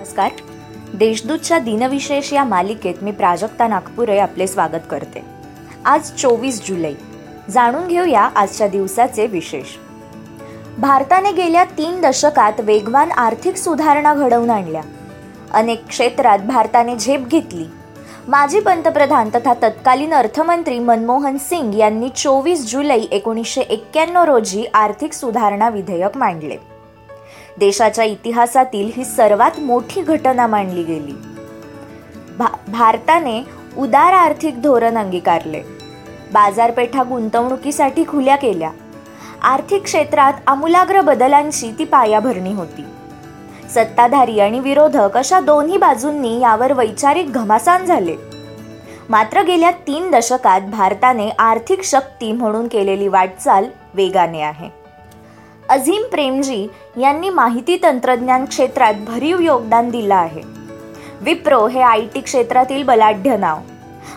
नमस्कार. देशदूतच्या दिनविशेष या मालिकेत मी प्राजक्ता नागपुरे आपले स्वागत करते. आज चोवीस जुलै. जाणून घेऊया आजच्या दिवसाचे विशेष. भारताने गेल्या तीन दशकात वेगवान आर्थिक सुधारणा घडवून आणल्या. अनेक क्षेत्रात भारताने झेप घेतली. माजी पंतप्रधान तथा तत्कालीन अर्थमंत्री मनमोहन सिंग यांनी चोवीस जुलै एकोणीसशे एक्क्याण्णव रोजी आर्थिक सुधारणा विधेयक मांडले. देशाच्या इतिहासातील ही सर्वात मोठी घटना मानली गेली. भा भारताने उदार आर्थिक धोरण अंगीकारले. बाजारपेठा गुंतवणुकीसाठी खुल्या केल्या. आर्थिक क्षेत्रात आमूलाग्र बदलांची ती पायाभरणी होती. सत्ताधारी आणि विरोधक अशा दोन्ही बाजूंनी यावर वैचारिक घमासान झाले. मात्र गेल्या तीन दशकात भारताने आर्थिक शक्ती म्हणून केलेली वाटचाल वेगाने आहे. अझीम प्रेमजी यांनी माहिती तंत्रज्ञान क्षेत्रात भरीव योगदान दिलं आहे. विप्रो हे आय टी क्षेत्रातील बलाढ्य नाव.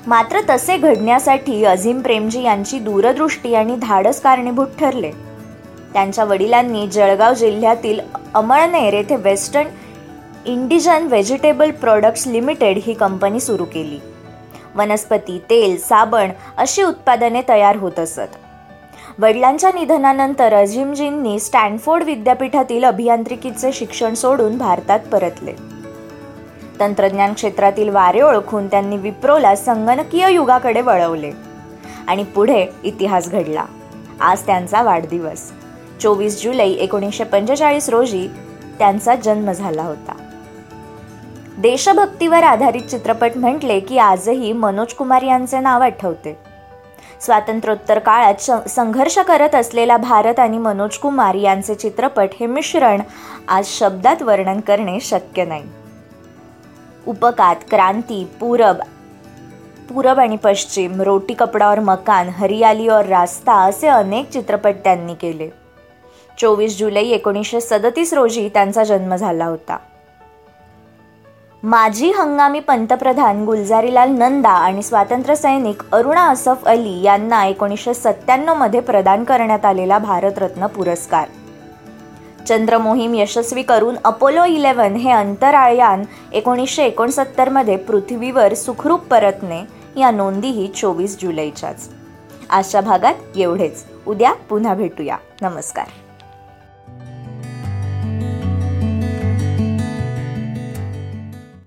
मात्र तसे घडण्यासाठी अझीम प्रेमजी यांची दूरदृष्टी आणि धाडस कारणीभूत ठरले. त्यांच्या वडिलांनी जळगाव जिल्ह्यातील अमळनेर येथे western Indian vegetable products limited ही कंपनी सुरू केली. वनस्पती तेल साबण अशी उत्पादने तयार होत असत. वडिलांच्या निधनानंतर अजिमजींनी स्टॅनफोर्ड विद्यापीठातील अभियांत्रिकीचे शिक्षण सोडून भारतात परतले. तंत्रज्ञान क्षेत्रातील वारे ओळखून त्यांनी विप्रोला संगणकीय युगाकडे वळवले आणि पुढे इतिहास घडला. आज त्यांचा वाढदिवस. चोवीस जुलै एकोणीसशे पंचेचाळीस रोजी त्यांचा जन्म झाला होता. देशभक्तीवर आधारित चित्रपट म्हटले की आजही मनोज कुमार यांचे नाव आठवते. स्वातंत्र्योत्तर काळात संघर्ष करत असलेला भारत आणि मनोज कुमार यांचे चित्रपट हे मिश्रण आज शब्दात वर्णन करणे शक्य नाही. उपकात क्रांती पूरब पूरब आणि पश्चिम रोटी कपडा और मकान हरियाली और रास्ता असे अनेक चित्रपट त्यांनी केले. चोवीस जुलै एकोणीसशे सदतीस रोजी त्यांचा जन्म झाला होता. माजी हंगामी पंतप्रधान गुलजारीलाल नंदा आणि स्वातंत्र्यसैनिक अरुणा असफ अली यांना एकोणीसशे सत्त्याण्णवमध्ये प्रदान करण्यात आलेला भारतरत्न पुरस्कार. चंद्रमोहीम यशस्वी करून अपोलो इलेव्हन हे अंतराळयान एकोणीसशे एकोणसत्तरमध्ये पृथ्वीवर सुखरूप परतणे या नोंदीही चोवीस जुलैच्याच. आजच्या भागात एवढेच. उद्या पुन्हा भेटूया. नमस्कार.